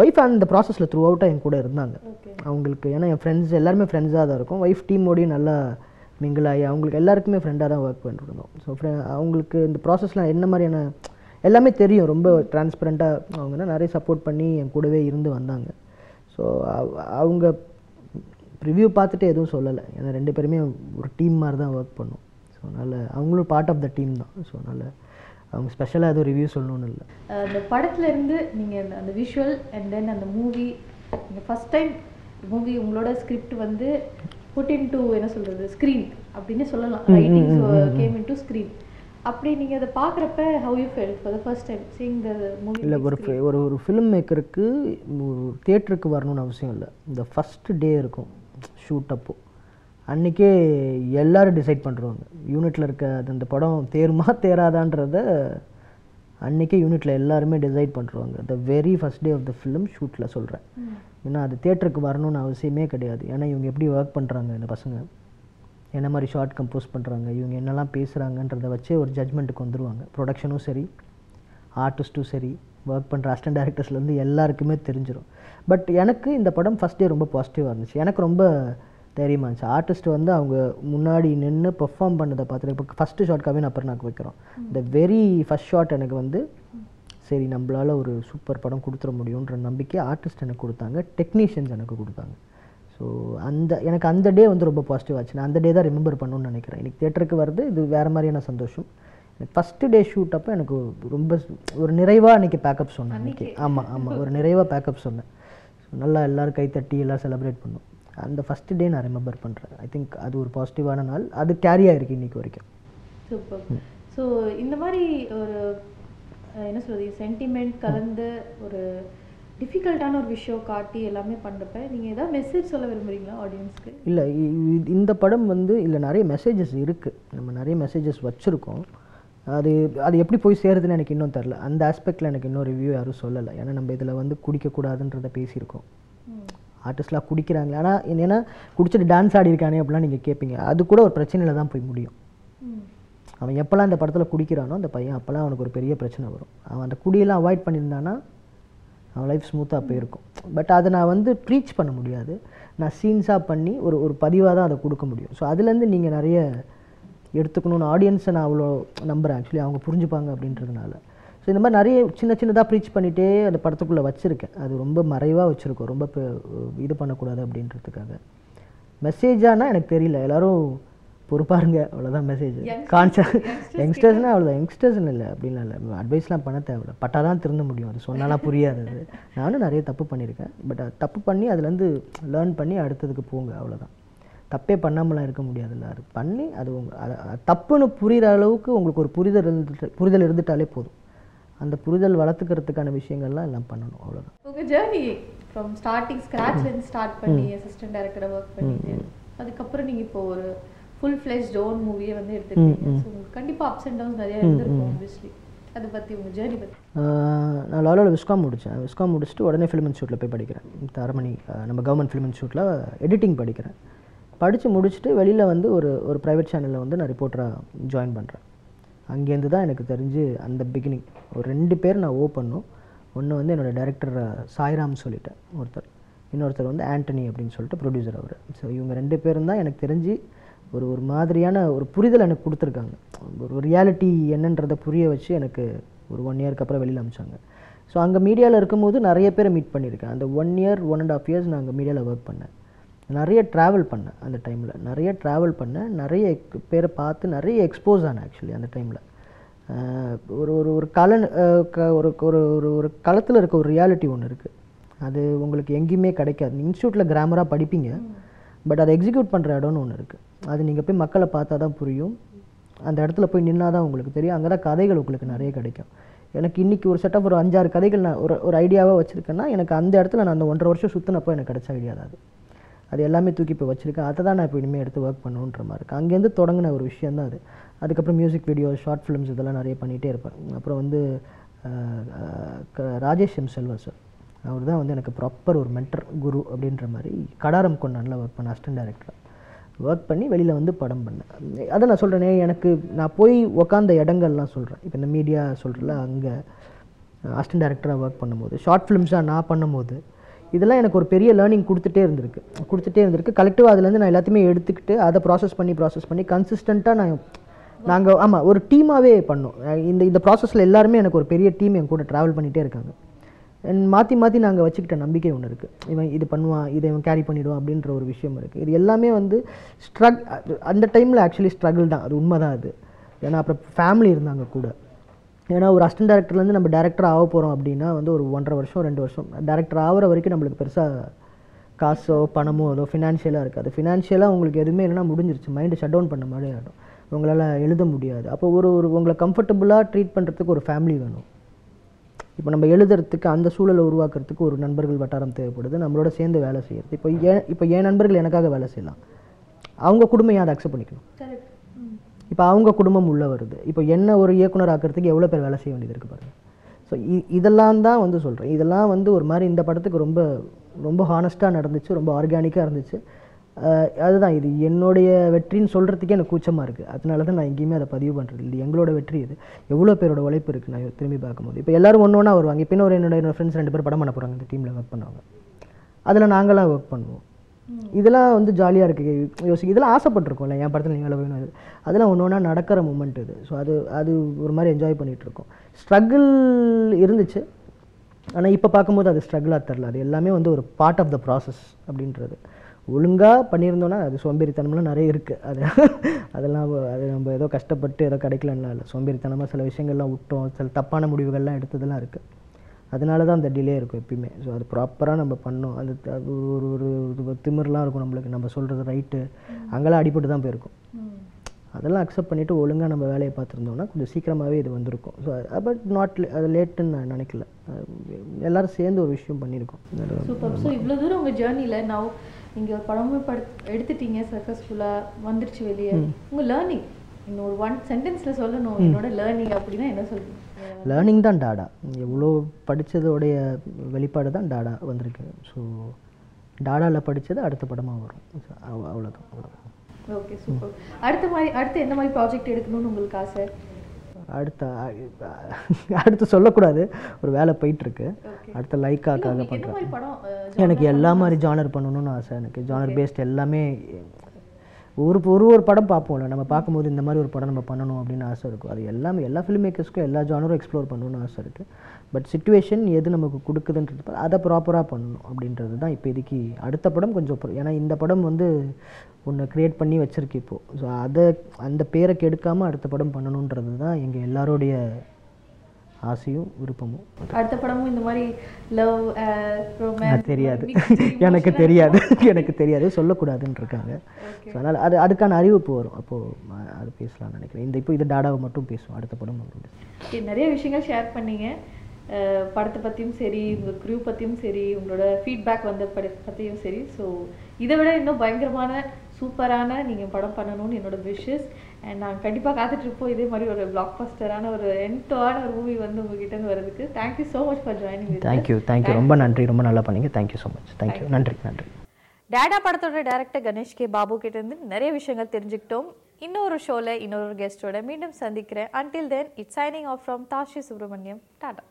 ஒய்ஃப் அந்த ப்ராசஸில் த்ரூ அவுட்டாக என் கூட இருந்தாங்க. அவங்களுக்கு ஏன்னா என் ஃப்ரெண்ட்ஸ் எல்லாருமே ஃப்ரெண்ட்ஸாக தான் இருக்கும். ஒய்ஃப் டீமோடையும் நல்லா mingle ஆகி அவங்களுக்கு எல்லாருக்குமே ஃப்ரெண்டாக தான் ஒர்க் பண்ணிட்டு இருந்தோம் ஸோ அவங்களுக்கு இந்த ப்ராசஸ்லாம் என்ன மாதிரியான எல்லாமே தெரியும். ரொம்ப டிரான்ஸ்பரண்ட்டாக அவங்க நிறைய சப்போர்ட் பண்ணி என் கூடவே இருந்து வந்தாங்க. ஸோ அவங்க ரிவ்யூ பார்த்துட்டு எதுவும் சொல்லலை. ஏன்னா ரெண்டு பேருமே ஒரு டீம் மாதிரி தான் ஒர்க் பண்ணோம். ஸோ அதனால் அவங்களும் பார்ட் ஆஃப் த டீம் தான். ஸோ அதனால் அவங்க ஸ்பெஷலாக எதுவும் ரிவ்யூ சொல்லணும்னு இல்லை. அந்த படத்துல இருந்து நீங்க அந்த- விஷுவல் அண்ட் தென் அந்த மூவி நீங்க ஃபர்ஸ்ட் டைம் மூவி உங்களோட ஸ்கிரிப்ட் வந்து புட் இன் டு என்ன சொல்றது ஸ்க்ரீன் அப்படின்னு சொல்லலாம். Writing came in to screen அப்படி நீங்க அதை பார்க்குறப்ப how you felt for the first time seeing the movie இல்லை ஒரு ஒரு ஒரு ஃபிலிம் மேக்கருக்கு ஒரு தேட்டருக்கு வரணும்னு அவசியம் இல்லை. இந்த ஃபஸ்ட்டு டே இருக்கும். ஷூட் அப்போ. அன்றைக்கே எல்லாரும் டிசைட் பண்ணுறாங்க யூனிட்டில் இருக்க அது அந்த படம் தேருமா தேராதான்றத அன்றைக்கே யூனிட்டில் எல்லாருமே டிசைட் பண்ணுறாங்க the very first day of the film ஷூட்டில் சொல்கிறேன் ஏன்னா அது தேட்டருக்கு வரணும்னு அவசியமே கிடையாது. ஏன்னா இவங்க எப்படி ஒர்க் பண்ணுறாங்க இந்த பசங்க? என்ன மாதிரி ஷார்ட் கம்போஸ் பண்ணுறாங்க இவங்க என்னெல்லாம் பேசுகிறாங்கன்றத வச்சே ஒரு ஜட்மெண்ட்டுக்கு வந்துருவாங்க. ப்ரொடக்ஷனும் சரி ஆர்டிஸ்ட்டும் சரி ஒர்க் பண்ணுற அசிஸ்டன்ட் டேரக்டர்ஸ்லேருந்து எல்லாருக்குமே தெரிஞ்சிடும் பட் எனக்கு இந்த படம் ஃபஸ்ட் டே ரொம்ப பாசிட்டிவாக இருந்துச்சு. எனக்கு ரொம்ப தைரியமாக இருந்துச்சு ஆர்டிஸ்ட் வந்து அவங்க முன்னாடி நின்று பெர்ஃபார்ம் பண்ணதை பார்த்துட்டு இப்போ ஃபஸ்ட்டு ஷாட் கவின் அப்புறம் வைக்கிறோம். இந்த வெரி ஃபஸ்ட் ஷாட் எனக்கு வந்து சரி நம்மளால ஒரு சூப்பர் படம் கொடுத்துட முடியுன்ற நம்பிக்கை ஆர்டிஸ்ட் எனக்கு கொடுத்தாங்க டெக்னீஷியன்ஸ் எனக்கு கொடுத்தாங்க. ஸோ அந்த எனக்கு அந்த டே வந்து ரொம்ப பாசிட்டிவ் ஆச்சு. நான் அந்த டே தான் ரிமெம்பர் பண்ணணும்னு நினைக்கிறேன். எனக்கு தேட்டருக்கு வருது இது வேறு மாதிரியான சந்தோஷம். எனக்கு ஃபஸ்ட்டு டே ஷூட் அப்போ எனக்கு ரொம்ப ஒரு நிறைவாக அன்றைக்கி பேக்கப் சொன்னேன். அன்றைக்கி ஆமாம் ஆமாம் ஒரு நிறைவாக பேக்கப் சொன்னேன். ஸோ நல்லா எல்லோரும் கை தட்டி எல்லாம் செலிப்ரேட் பண்ணோம். அந்த ஃபஸ்ட்டு டே நான் ரிமெம்பர் பண்ணுறேன் ஐ திங்க் அது ஒரு பாசிட்டிவான நாள். அது கேரி ஆயிருக்கு இன்றைக்கி வரைக்கும். சூப்பர் ஸோ இந்த மாதிரி ஒரு என்ன சொல்றது சென்டிமெண்ட் கலந்து ஒரு டிஃபிகல்ட்டான ஒரு விஷயம் காட்டி எல்லாமே பண்ணுறப்ப நீங்கள் ஏதாவது மெசேஜ் சொல்ல விரும்புறீங்களா ஆடியன்ஸ்க்கு இல்லை இந்த படம் வந்து இல்லை நிறைய மெசேஜஸ் இருக்குது நம்ம நிறைய மெசேஜஸ் வச்சுருக்கோம். அது அது எப்படி போய் சேருதுன்னு எனக்கு இன்னும் தெரில அந்த ஆஸ்பெக்டில் எனக்கு இன்னும் ரிவ்யூ யாரும் சொல்லலை. ஏன்னா நம்ம இதில் வந்து குடிக்கக்கூடாதுன்றதை பேசியிருக்கோம். ஆர்டிஸ்ட்லாம் குடிக்கிறாங்க ஆனால் ஏன்னா குடிச்சிட்டு டான்ஸ் ஆடி இருக்கானே அப்படிலாம் நீங்கள் கேட்பீங்க அது கூட ஒரு பிரச்சனையில் தான் போய் முடியும். அவன் எப்போல்லாம் இந்த படத்தில் குடிக்கிறானோ அந்த பையன் அப்போல்லாம் அவனுக்கு ஒரு பெரிய பிரச்சனை வரும். அவன் அந்த குடியெல்லாம் அவாய்ட் பண்ணியிருந்தானா அவன் லைஃப் ஸ்மூத்தாக போயிருக்கும். பட் அதை நான் வந்து ப்ரீச் பண்ண முடியாது. நான் சீன்ஸாக பண்ணி ஒரு ஒரு பதிவாக தான் அதை கொடுக்க முடியும். ஸோ அதுலேருந்து நீங்கள் நிறைய எடுத்துக்கணும்னு ஆடியன்ஸை நான் அவ்வளோ நம்புகிறேன் ஆக்சுவலி அவங்க புரிஞ்சுப்பாங்க அப்படின்றதுனால. ஸோ இந்த மாதிரி நிறைய சின்ன சின்னதாக ப்ரீச் பண்ணிகிட்டே அந்த படத்துக்குள்ளே வச்சுருக்கேன். அது ரொம்ப மறைவாக வச்சுருக்கோம். ரொம்ப இது பண்ணக்கூடாது அப்படின்றதுக்காக. மெசேஜானா எனக்கு தெரியல. எல்லாரும் பொறுப்பாருங்க. அவ்வளோதான் மெசேஜ் கான்செப்ட் யங்ஸ்டர்ஸ்னால் அவ்வளோதான் யங்ஸ்டர்ஸ்னு இல்லை. அப்படின்லாம் இல்லை. அட்வைஸ்லாம் பண்ண தேவையில்ல. பட்டா தான் திருந்த முடியும். அது சொன்னாலாம் புரியாது அது நானும் நிறைய தப்பு பண்ணியிருக்கேன் பட் தப்பு பண்ணி அதுலேருந்து லேர்ன் பண்ணி அடுத்ததுக்கு போங்க. அவ்வளோதான் தப்பே பண்ணாமலாம் இருக்க முடியாதுல்ல. அது பண்ணி அது உங்க அது- அது தப்புன்னு புரிகிற அளவுக்கு உங்களுக்கு ஒரு புரிதல் இருந்துட்டு புரிதல் இருந்துட்டாலே போதும். அந்த புரிதல் வளர்த்துக்கிறதுக்கான விஷயங்கள்லாம் எல்லாம் பண்ணணும் அவ்வளோதான் உங்க ஜேர்னி ஃப்ரம் ஸ்டார்டிங் ஸ்க்ராட்ச்லேருந்து ஸ்டார்ட் பண்ணி அசிஸ்டன்ட் டைரக்டரை ஒர்க் பண்ணிட்டு அதுக்கப்புறம் நீங்க இப்போ ஒரு ஃபுல் ஃப்ளெஜ் ஓன் மூவியை வந்து எடுத்துருக்கீங்க. ஸோ உங்களுக்கு கண்டிப்பா அப்ஸ் அண்ட் டவுன்ஸ் நிறைய இருந்திருக்கும் ஆப்வியஸ்லி அதை பத்தி உங்க ஜேர்னி ஆஹ் நான் லாலாவில் விஸ்காம் முடித்தேன் விஸ்காம் முடிச்சுட்டு உடனே ஃபிலிம் இன்ஸ்டியூட்டில் போய் படிக்கிறேன். தரமணி நம்ம கவர்மெண்ட் ஃபிலிம் இன்ஸ்டியூட்டில் எடிட்டிங் படிக்கிறேன். படித்து முடிச்சுட்டு வெளியில் வந்து ஒரு ஒரு ப்ரைவேட் சேனலில் வந்து நான் ரிப்போர்ட்டராக ஜாயின் பண்ணுறேன் அங்கேருந்து தான் எனக்கு தெரிஞ்சு அந்த பிகினிங் ஒரு ரெண்டு பேர் நான் ஓ பண்ணோம். ஒன்று வந்து என்னோடய டேரக்டர் சாய்ராம் சொல்லிட்டேன் ஒருத்தர். இன்னொருத்தர் வந்து ஆண்டனி அப்படின்னு சொல்லிட்டு ப்ரொடியூசர் அவர். ஸோ இவங்க ரெண்டு பேரும் தான் எனக்கு தெரிஞ்சு ஒரு ஒரு மாதிரியான ஒரு புரிதல் எனக்கு கொடுத்துருக்காங்க. ஒரு ரியாலிட்டி என்னன்றதை புரிய வச்சு எனக்கு ஒரு ஒன் இயருக்கு அப்புறம் வெளியில் அமிச்சாங்க ஸோ அங்கே மீடியாவில் இருக்கும்போது நிறைய பேரை மீட் பண்ணியிருக்கேன். அந்த one year one and half years நான் அங்கே மீடியாவில் ஒர்க் பண்ணேன். நிறைய ட்ராவல் பண்ணேன் அந்த டைமில் நிறைய ட்ராவல் பண்ணேன். நிறைய பேரை பார்த்து நிறைய எக்ஸ்போஸ் ஆனேன் ஆக்சுவலி அந்த டைமில் ஒரு ஒரு ஒரு கலன் க- ஒரு ஒரு ஒரு ஒரு களத்தில் இருக்க ஒரு ரியாலிட்டி ஒன்று இருக்குது அது உங்களுக்கு எங்கேயுமே கிடைக்காது. இன்ஸ்டியூட்டில் கிராமராக படிப்பீங்க பட் அதை எக்ஸிக்யூட் பண்ணுற இடம்னு ஒன்று இருக்குது அது நீங்கள் போய் மக்களை பார்த்தா தான் புரியும். அந்த இடத்துல போய் நின்னா தான் உங்களுக்கு தெரியும். அங்கே தான் கதைகள் உங்களுக்கு நிறைய கிடைக்கும். எனக்கு இன்றைக்கி ஒரு செட்டப் ஒரு அஞ்சாறு கதைகள் நான் ஒரு ஒரு ஐடியாவாக வச்சுருக்கேன்னா எனக்கு அந்த இடத்துல நான் அந்த ஒன்றரை வருஷம் சுற்றினப்போ எனக்கு கிடைச்ச ஐடியா தான் அது. அது எல்லாமே தூக்கி இப்போ வச்சுருக்கேன். அதை தான் நான் இப்போ இனிமேல் எடுத்து ஒர்க் பண்ணணுன்ற மாதிரி இருக்குது அங்கேருந்து தொடங்கின ஒரு விஷயம் தான் அது. அதுக்கப்புறம் மியூசிக் வீடியோ ஷார்ட் ஃபிலிம்ஸ் இதெல்லாம் நிறைய பண்ணிகிட்டே இருப்பேன். அப்புறம் வந்து க- ராஜேஷ் எம் செல்வா சார் அவர் தான் வந்து எனக்கு ப்ராப்பர் ஒரு மென்டர் குரு அப்படின்ற மாதிரி கடாரம் கொண்டான்ல ஒர்க் பண்ண அசிஸ்டன்ட் டைரக்டராக ஒர்க் பண்ணி வெளியில் வந்து படம் பண்ணேன். அதை நான் சொல்கிறேனே எனக்கு நான் போய் உக்காந்த இடங்கள்லாம் சொல்கிறேன் இப்போ இந்த மீடியா சொல்கிறல அங்கே அசிஸ்டன்ட் டைரக்டராக ஒர்க் பண்ணும்போது. ஷார்ட் ஃபிலிம்ஸாக நான் பண்ணும்போது இதெல்லாம் எனக்கு ஒரு பெரிய லேர்னிங் கொடுத்துட்டே இருந்திருக்கு. கொடுத்துட்டே இருந்திருக்கு. கலெக்டிவாக அதுலேருந்து நான் எல்லாத்தையுமே எடுத்துக்கிட்டு அதை ப்ராசஸ் பண்ணி ப்ராசஸ் பண்ணி கன்சிஸ்டண்ட்டாக நான் நாங்கள் ஆமாம் ஒரு டீமாகவே பண்ணோம். இந்த இந்த ப்ராசஸில் எல்லாருமே எனக்கு ஒரு பெரிய டீம் என் கூட ட்ராவல் பண்ணிகிட்டே இருக்காங்க. மாற்றி மாற்றி நாங்கள் வச்சுக்கிட்ட நம்பிக்கை ஒன்று இருக்குது இவன் இது பண்ணுவான் இதை இவன் கேரி பண்ணிவிடுவான் அப்படின்ற ஒரு விஷயம் இருக்குது இது எல்லாமே வந்து ஸ்ட்ரக் அந்த டைமில் ஆக்சுவலி ஸ்ட்ரகிள் தான். அது உண்மை தான் அது. ஏன்னா அப்புறம் ஃபேமிலி இருந்தாங்க கூட. ஏன்னா ஒரு அசிஸ்டன்ட் டேரக்டர்லேருந்து நம்ம டேரக்டர் ஆக போகிறோம் அப்படின்னா வந்து ஒரு ஒன்றரை வருஷம் ரெண்டு வருஷம். டேரக்டர் ஆகிற வரைக்கும் நம்மளுக்கு பெருசாக காசோ பணமோ அதோ ஃபினான்ஷியலாக இருக்காது. ஃபினான்ஷியலாக உங்களுக்கு எதுவுமே இல்லைன்னா முடிஞ்சிருச்சு. மைண்டு ஷட் டவுன் பண்ண மாதிரி ஆகிடும் உங்களால் எழுத முடியாது. அப்போ ஒரு ஒரு உங்களை கம்ஃபர்டபுளாக ட்ரீட் பண்ணுறதுக்கு ஒரு ஃபேமிலி வேணும். இப்போ நம்ம எழுதுறதுக்கு அந்த சூழலை உருவாக்குறதுக்கு ஒரு நண்பர்கள் வட்டாரம் தேவைப்படுது. நம்மளோட சேர்ந்து வேலை செய்யறது. இப்போ ஏன் இப்போ என் நண்பர்கள் எனக்காக வேலை செய்யலாம்? அவங்க குடும்பம் ஏன் அதை அக்செப்ட் பண்ணிக்கணும்? இப்போ அவங்க குடும்பம் உள்ளே வருது. இப்போ என்ன ஒரு இயக்குனர் ஆக்கிறதுக்கு எவ்வளோ பேர் வேலை செய்ய வேண்டியது இருக்குது பாருங்கள் ஸோ இதெல்லாம் தான் வந்து சொல்கிறேன் இதெல்லாம் வந்து ஒரு மாதிரி இந்த படத்துக்கு ரொம்ப ரொம்ப ஹானஸ்ட்டாக நடந்துச்சு ரொம்ப ஆர்கானிக்காக இருந்துச்சு. அதுதான் இது. என்னுடைய வெற்றின்னு சொல்கிறதுக்கே எனக்கு கூச்சமாக இருக்குது அதனால தான் நான் எங்கேயுமே அதை பதிவு பண்ணுறது இல்லை. எங்களோட வெற்றி இது. எவ்வளோ பேரோட உழைப்பு இருக்குது நான் திரும்பி பார்க்கும்போது. இப்போ எல்லாரும் ஒன்று ஒன்றா வருவாங்க. இப்போ இன்னொரு என்னோட என்னோடய ஃப்ரெண்ட்ஸ் ரெண்டு பேர் படம் பண்ண போகிறாங்க இந்த டீமில் ஒர்க் பண்ணுவாங்க. அதில் நாங்களாம் ஒர்க் பண்ணுவோம். இதெல்லாம் வந்து ஜாலியாக இருக்குது யோசிக்க இதெல்லாம் ஆசைப்பட்டிருக்கோம்ல என் படத்தில் நீங்கள் வேலை வேணும் அதெல்லாம் ஒன்று ஒன்றா நடக்கிற மூமெண்ட் இது. ஸோ அது அது ஒரு மாதிரி என்ஜாய் பண்ணிகிட்டு இருக்கோம் ஸ்ட்ரகிள் இருந்துச்சு. ஆனால் இப்போ பார்க்கும்போது அது ஸ்ட்ரகிளாக தெரில அது எல்லாமே வந்து ஒரு பார்ட் ஆஃப் த ப்ராசஸ் அப்படின்றது. ஒழுங்காக பண்ணியிருந்தோன்னா அது சோம்பேறித்தனம்லாம் நிறைய இருக்குது அது அதெல்லாம் அது நம்ம ஏதோ கஷ்டப்பட்டு ஏதோ கிடைக்கலன்னா இல்லை சோம்பேறித்தனமாக சில விஷயங்கள்லாம் விட்டோம். சில தப்பான முடிவுகள்லாம் எடுத்ததெல்லாம் இருக்குது அதனால தான் அந்த டிலே இருக்கும் எப்பயுமே. ஸோ அது ப்ராப்பராக நம்ம பண்ணோம். அது அது ஒரு ஒரு ஒரு திமிர்லாம் இருக்கும் நம்மளுக்கு. நம்ம சொல்கிறது ரைட்டு அங்கெல்லாம் அடிபட்டு தான் போயிருக்கும். அதெல்லாம் அக்செப்ட் பண்ணிவிட்டு ஒழுங்காக நம்ம வேலையை பார்த்துருந்தோம்னா கொஞ்சம் சீக்கிரமாகவே இது வந்திருக்கும். ஸோ பட் நாட் அது லேட்டுன்னு நான் நினைக்கல. எல்லாரும் சேர்ந்து ஒரு விஷயம் பண்ணியிருக்கோம். சூப்பர் ஸோ இவ்வளோ தூரம் உங்கள் ஜேர்னியில் நான் நீங்கள் ஒரு படமும் படு எடுத்துட்டீங்க சக்ஸஸ்ஃபுல்லாக வந்துருச்சு வெளியே. உங்கள் லேர்னிங் இன்னும் ஒரு ஒன் சென்டென்ஸில் சொல்லணும். என்னோட லேர்னிங் அப்படின்னா என்ன சொல்லுங்க லேர்னிங் தான் டாடா எவ்வளோ படித்ததோடைய வெளிப்பாடு தான் டாடா வந்திருக்கு. ஸோ டாடாவில் படித்தது அடுத்த படமாக வரும். அவ்வளோதான் அவ்வளோதான் ஓகே சூப்பர் அடுத்த மாதிரி அடுத்து என்ன மாதிரி ப்ராஜெக்ட் எடுக்கணும்னு உங்களுக்கு ஆசை? அடுத்த அடுத்து சொல்லக்கூடாது. ஒரு வேலை போயிட்டுருக்கு. அடுத்த லைக்காக்காக பண்ணுறேன் எனக்கு எல்லா மாதிரி ஜானர் பண்ணணும்னு ஆசை எனக்கு. ஜானர் பேஸ்ட் எல்லாமே ஒரு ஒரு ஒரு படம் பார்ப்போம்ல. நம்ம பார்க்கும்போது இந்த மாதிரி ஒரு படம் நம்ம பண்ணணும் அப்படின்னு ஆசை இருக்கும். அது எல்லாமே எல்லா ஃபிலிம் மேக்கர்ஸ்க்கும் எல்லா ஜானரும் எக்ஸ்ப்ளோர் பண்ணணும்னு ஆசை இருக்குது பட் சுச்சுவேஷன் எது நமக்கு கொடுக்குதுன்றது அதை ப்ராப்பராக பண்ணணும் அப்படின்றது தான் இப்போதைக்கு அடுத்த படம் கொஞ்சம் ஏன்னா இந்த படம் வந்து ஒன்று க்ரியேட் பண்ணி வச்சுருக்கு இப்போது ஸோ அதை அந்த பேரை கெடுக்காமல் அடுத்த படம் பண்ணணுன்றது தான் எங்கள் எல்லாரோடைய ஆசையும் விருப்பமும். அடுத்த படமும் இந்த மாதிரி லவ் ரொமான்ஸ் தெரியாது. எனக்கு தெரியாது. எனக்கு தெரியாது. சொல்லக்கூடாதுன்னு இருக்காங்க ஸோ அதனால் அது அதுக்கான அறிவிப்பு வரும். அப்போது அது பேசலாம்னு நினைக்கிறேன். இந்த இப்போ இது டாடாவை மட்டும் பேசுவோம். அடுத்த படம். Okay, நிறைய விஷயங்கள் ஷேர் பண்ணீங்க. அஹ் படத்தை பற்றியும் சரி உங்கள் க்ரூ பற்றியும் சரி உங்களோட ஃபீட்பேக் வந்த பட பற்றியும் சரி. ஸோ இதை விட இன்னும் பயங்கரமான சூப்பரான நீங்கள் படம் பண்ணணும்னு என்னோட விஷஸ் அண்ட் நாங்கள் கண்டிப்பாக காத்துட்ருப்போம் இதே மாதிரி ஒரு பிளாக் பஸ்டரான ஒரு என்டான ஒரு மூவி வந்து உங்ககிட்ட இருந்து வரதுக்கு thank you so much for joining thank you thank you ரொம்ப நன்றி. ரொம்ப நல்லா பண்ணீங்க. தேங்க்யூ ஸோ மச் தேங்க்யூ நன்றி. நன்றி. டேடா படத்தோட டைரக்டர் கணேஷ் கே பாபு கிட்ட இருந்து நிறைய விஷயங்கள் தெரிஞ்சுக்கிட்டோம். இன்னொரு ஷோல இன்னொரு கெஸ்டோட மீண்டும் சந்திக்கிறேன். Until then it's signing off from Tashi Subramaniam tata